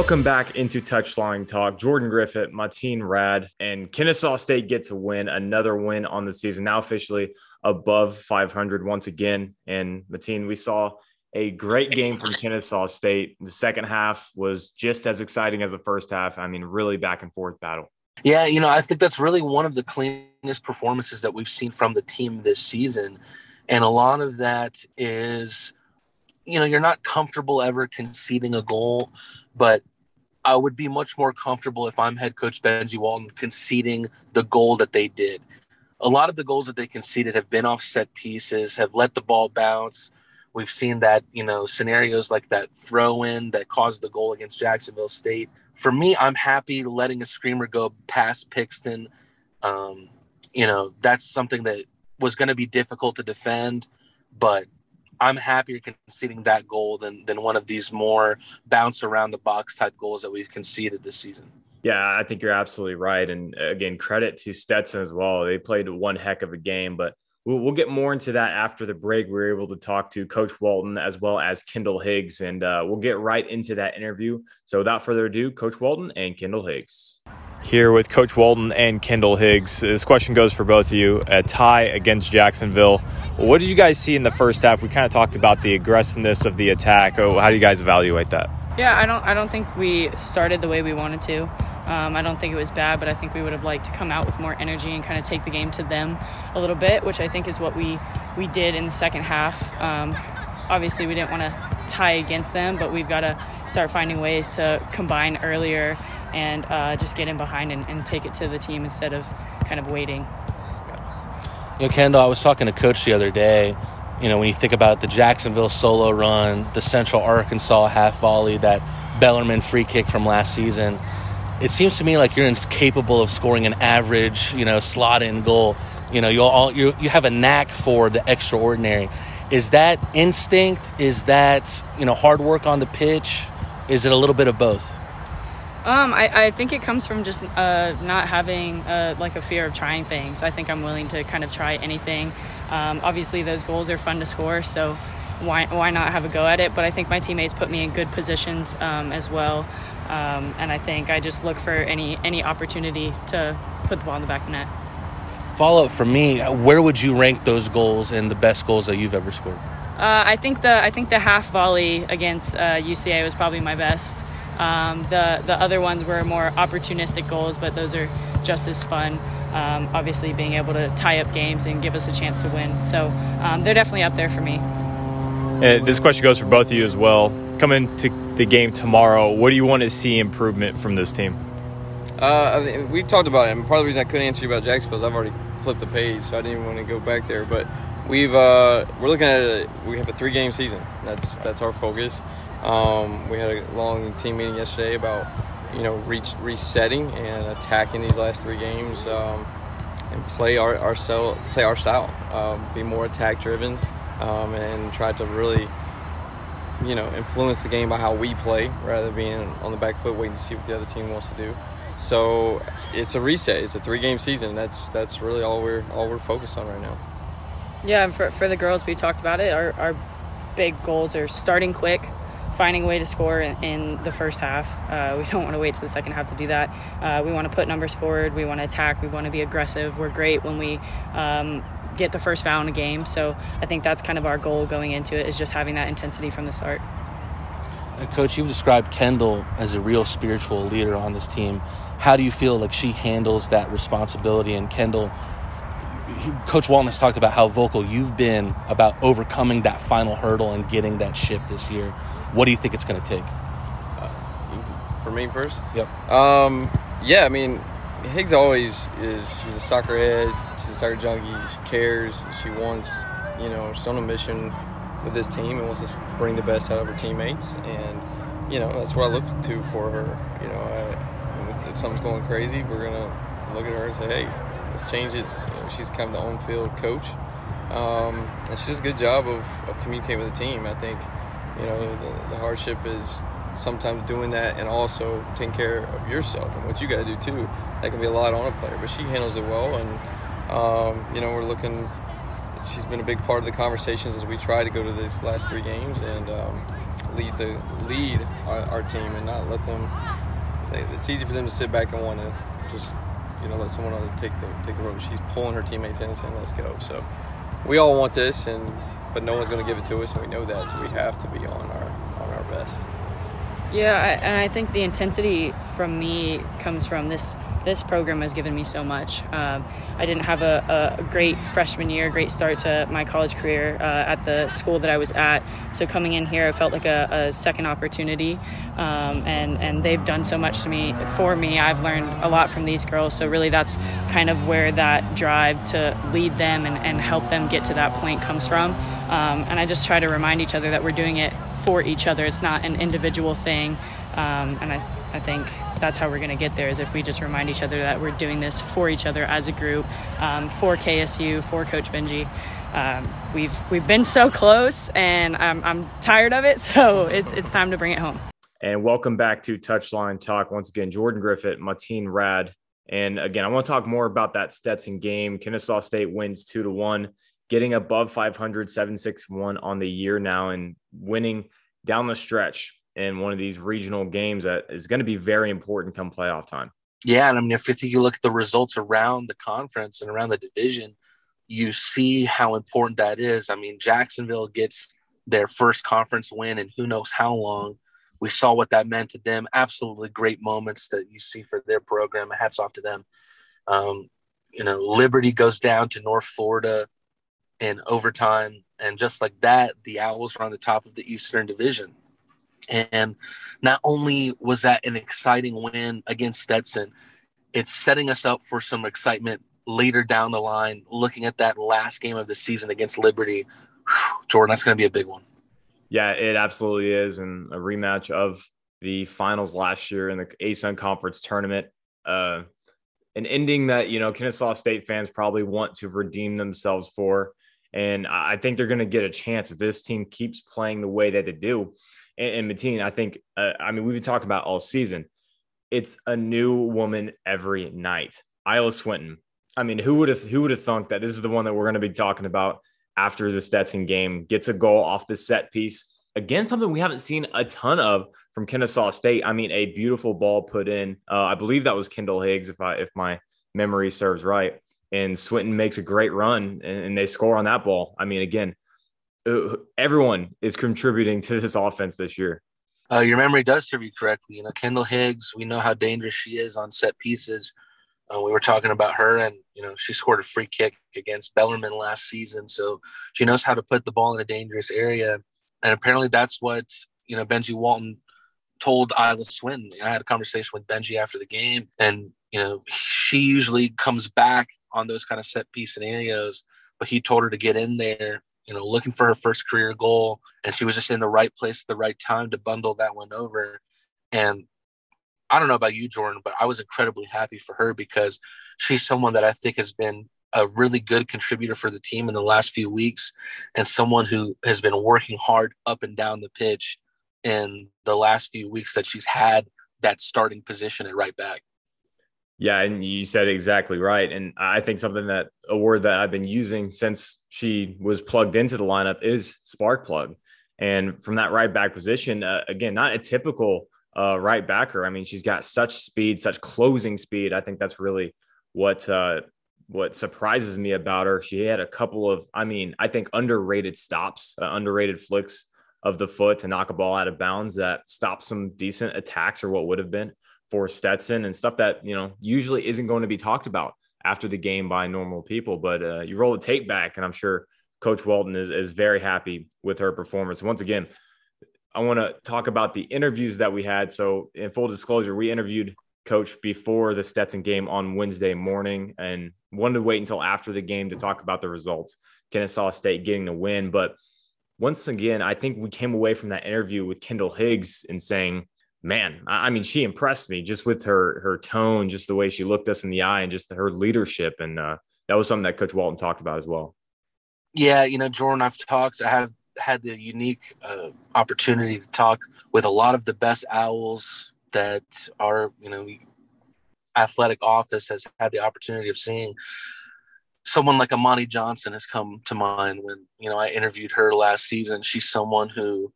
Welcome back into Touchline Talk. Jordan Griffith, Mateen Rad, and Kennesaw State get to win, another win on the season, now officially above 500 once again. And Mateen, we saw a great game from Kennesaw State. The second half was just as exciting as the first half. I mean, really back and forth battle. Yeah, you know, I think that's really one of the cleanest performances that we've seen from the team this season. And a lot of that is, you know, you're not comfortable ever conceding a goal, but I would be much more comfortable if I'm head coach Benji Walton conceding the goal that they did. A lot of the goals that they conceded have been off set pieces, have let the ball bounce. We've seen that, you know, scenarios like that throw in that caused the goal against Jacksonville State for me, I'm happy letting a screamer go past Pixton. Um, you know, that's something that was going to be difficult to defend, but I'm happier conceding that goal than than one of these more bounce around the box type goals that we've conceded this season. Yeah, I think you're absolutely right. And again, credit to Stetson as well. They played one heck of a game, but We'll, we'll get more into that after the break. We were able to talk to Coach Walton as well as Kendall Higgs, and uh, we'll get right into that interview. So without further ado, Coach Walton and Kendall Higgs. Here with Coach Walton and Kendall Higgs. This question goes for both of you. A tie against Jacksonville. What did you guys see in the first half? We kind of talked about the aggressiveness of the attack. Oh, how do you guys evaluate that? Yeah, I don't. I don't think we started the way we wanted to. Um, I don't think it was bad, but I think we would have liked to come out with more energy and kind of take the game to them a little bit, which I think is what we we did in the second half. Um, obviously, we didn't want to tie against them, but we've got to start finding ways to combine earlier and uh, just get in behind and, and take it to the team instead of kind of waiting. You know, Kendall, I was talking to Coach the other day. You know, when you think about the Jacksonville solo run, the Central Arkansas half volley, that Bellarmine free kick from last season it seems to me like you're capable of scoring an average, you know, slot in goal. You know, you all you you have a knack for the extraordinary. Is that instinct? Is that you know hard work on the pitch? Is it a little bit of both? Um, I, I think it comes from just uh, not having uh, like a fear of trying things. I think I'm willing to kind of try anything. Um, obviously, those goals are fun to score, so why why not have a go at it? But I think my teammates put me in good positions um, as well. Um, and I think I just look for any any opportunity to put the ball in the back of the net. Follow up for me. Where would you rank those goals and the best goals that you've ever scored? Uh, I think the I think the half volley against uh, UCA was probably my best. Um, the the other ones were more opportunistic goals, but those are just as fun. Um, obviously, being able to tie up games and give us a chance to win. So um, they're definitely up there for me. And this question goes for both of you as well. Coming to the game tomorrow, what do you want to see improvement from this team? Uh, I mean, we talked about it. And part of the reason I couldn't answer you about Jacksonville is I've already flipped the page, so I didn't even want to go back there. But we've uh, we're looking at it. We have a three game season. That's that's our focus. Um, we had a long team meeting yesterday about you know reach, resetting and attacking these last three games um, and play our, our play our style, um, be more attack driven, um, and try to really you know, influence the game by how we play rather than being on the back foot waiting to see what the other team wants to do. So it's a reset. It's a three game season. That's that's really all we're all we're focused on right now. Yeah, and for, for the girls, we talked about it. Our, our big goals are starting quick, finding a way to score in, in the first half. Uh, we don't want to wait to the second half to do that. Uh, we want to put numbers forward. We want to attack. We want to be aggressive. We're great when we um, get the first foul in a game. So I think that's kind of our goal going into it is just having that intensity from the start. Uh, Coach, you've described Kendall as a real spiritual leader on this team. How do you feel like she handles that responsibility? And Kendall, Coach Walton has talked about how vocal you've been about overcoming that final hurdle and getting that ship this year. What do you think it's going to take? Uh, for me first? Yep. Um, yeah, I mean, Higgs always is, she's a soccer head she's a soccer junkie. She cares. She wants, you know, she's on a mission with this team and wants to bring the best out of her teammates. And you know, that's what I look to for her. You know, I, if something's going crazy, we're gonna look at her and say, hey, let's change it. You know, she's kind of the on-field coach, um, and she does a good job of, of communicating with the team. I think, you know, the, the hardship is sometimes doing that and also taking care of yourself and what you got to do too. That can be a lot on a player, but she handles it well and um, you know, we're looking. She's been a big part of the conversations as we try to go to these last three games, and um, lead the lead our, our team and not let them. They, it's easy for them to sit back and want to just you know let someone else take the take the road. She's pulling her teammates in and saying, "Let's go." So we all want this, and but no one's going to give it to us, and we know that. So we have to be on our on our best. Yeah, I, and I think the intensity from me comes from this. This program has given me so much. Um, I didn't have a, a, great freshman year, great start to my college career uh, at the school that I was at. So coming in here, I felt like a, a second opportunity, um, and and they've done so much to me for me. I've learned a lot from these girls. So really, that's kind of where that drive to lead them and, and help them get to that point comes from. Um, and I just try to remind each other that we're doing it for each other. It's not an individual thing. Um, and I, I think that's how we're going to get there is if we just remind each other that we're doing this for each other as a group, um, for KSU, for Coach Benji. Um, we've we've been so close, and I'm, I'm tired of it. So it's it's time to bring it home. And welcome back to Touchline Talk once again. Jordan Griffith, Mateen Rad, and again, I want to talk more about that Stetson game. Kennesaw State wins two to one getting above 500, 761 on the year now and winning down the stretch in one of these regional games that is going to be very important come playoff time. Yeah. And I mean, if you look at the results around the conference and around the division, you see how important that is. I mean, Jacksonville gets their first conference win and who knows how long. We saw what that meant to them. Absolutely great moments that you see for their program. Hats off to them. Um, you know, Liberty goes down to North Florida in overtime. And just like that, the Owls are on the top of the Eastern Division. And not only was that an exciting win against Stetson, it's setting us up for some excitement later down the line, looking at that last game of the season against Liberty. Jordan, that's going to be a big one. Yeah, it absolutely is. And a rematch of the finals last year in the ASUN Conference tournament. Uh, an ending that, you know, Kennesaw State fans probably want to redeem themselves for. And I think they're going to get a chance if this team keeps playing the way that they do. And, and Mateen, I think, uh, I mean, we've been talking about all season. It's a new woman every night. Isla Swinton. I mean, who would have who would have thunk that this is the one that we're going to be talking about after the Stetson game? Gets a goal off the set piece again, something we haven't seen a ton of from Kennesaw State. I mean, a beautiful ball put in. Uh, I believe that was Kendall Higgs, if I if my memory serves right and Swinton makes a great run and, and, they score on that ball. I mean, again, everyone is contributing to this offense this year. Uh, your memory does serve you correctly. You know, Kendall Higgs, we know how dangerous she is on set pieces. Uh, we were talking about her, and you know, she scored a free kick against Bellarmine last season, so she knows how to put the ball in a dangerous area. And apparently, that's what you know Benji Walton told Isla Swinton. I had a conversation with Benji after the game, and you know, she usually comes back on those kind of set piece scenarios. But he told her to get in there, you know, looking for her first career goal. And she was just in the right place at the right time to bundle that one over. And I don't know about you, Jordan, but I was incredibly happy for her because she's someone that I think has been a really good contributor for the team in the last few weeks and someone who has been working hard up and down the pitch in the last few weeks that she's had that starting position at right back. Yeah, and you said exactly right. And I think something that a word that I've been using since she was plugged into the lineup is spark plug. And from that right back position, uh, again, not a typical uh, right backer. I mean, she's got such speed, such closing speed. I think that's really what uh, what surprises me about her. She had a couple of, I mean, I think underrated stops, uh, underrated flicks of the foot to knock a ball out of bounds that stopped some decent attacks or what would have been for Stetson and stuff that, you know, usually isn't going to be talked about after the game by normal people. But uh, you roll the tape back, and I'm sure Coach Walton is, is very happy with her performance. Once again, I want to talk about the interviews that we had. So, in full disclosure, we interviewed Coach before the Stetson game on Wednesday morning and wanted to wait until after the game to talk about the results. Kennesaw State getting the win. But once again, I think we came away from that interview with Kendall Higgs and saying, man, I mean, she impressed me just with her her tone, just the way she looked us in the eye, and just her leadership. And uh, that was something that Coach Walton talked about as well. Yeah, you know, Jordan, I've talked. I have had the unique uh, opportunity to talk with a lot of the best owls that our you know athletic office has had the opportunity of seeing. Someone like Amani Johnson has come to mind when you know I interviewed her last season. She's someone who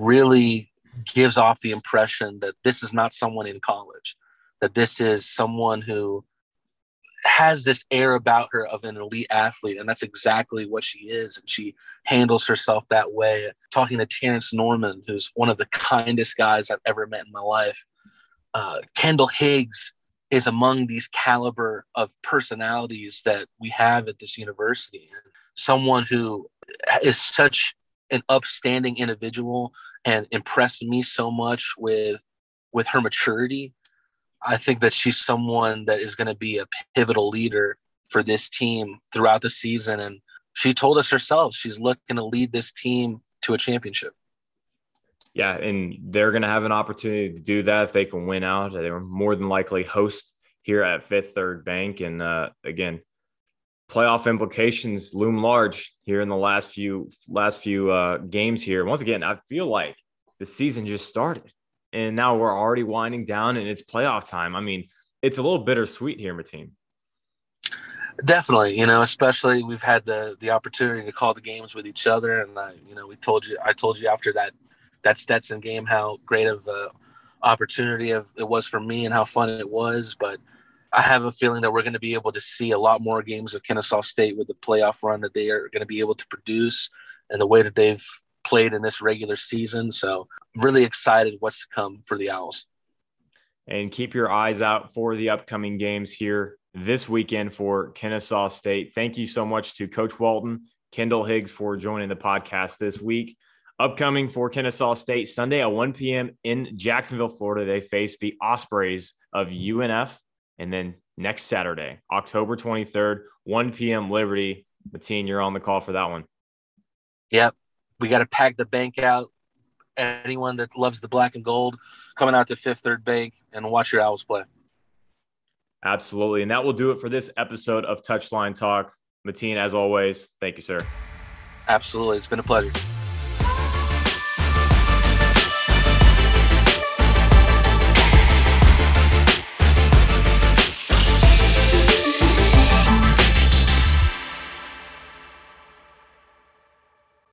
really gives off the impression that this is not someone in college, that this is someone who has this air about her of an elite athlete, and that's exactly what she is. And she handles herself that way. Talking to Terrence Norman, who's one of the kindest guys I've ever met in my life. Uh, Kendall Higgs is among these caliber of personalities that we have at this university. Someone who is such an upstanding individual and impressed me so much with with her maturity I think that she's someone that is going to be a pivotal leader for this team throughout the season. And she told us herself she's looking to lead this team to a championship. Yeah, and they're going to have an opportunity to do that if they can win out. They're more than likely host here at Fifth Third Bank, and uh, again, playoff implications loom large here in the last few last few uh, games here. Once again, I feel like the season just started and now we're already winding down and it's playoff time. I mean, it's a little bittersweet here, Mateen. Definitely, you know, especially we've had the the opportunity to call the games with each other, and I, you know, we told you, I told you after that that Stetson game how great of a opportunity of it was for me and how fun it was. But I have a feeling that we're going to be able to see a lot more games of Kennesaw State with the playoff run that they are going to be able to produce and the way that they've played in this regular season. So really excited what's to come for the Owls. And keep your eyes out for the upcoming games here this weekend for Kennesaw State. Thank you so much to Coach Walton, Kendall Higgs for joining the podcast this week. Upcoming for Kennesaw State Sunday at 1 p.m. in Jacksonville, Florida, they face the Ospreys of UNF. And then next Saturday, October 23rd, 1 p.m. Liberty. Mateen, you're on the call for that one. Yep we got to pack the bank out. Anyone that loves the black and gold, coming out to Fifth Third Bank and watch your Owls play. Absolutely. And that will do it for this episode of Touchline Talk. Mateen, as always, thank you, sir. Absolutely. It's been a pleasure.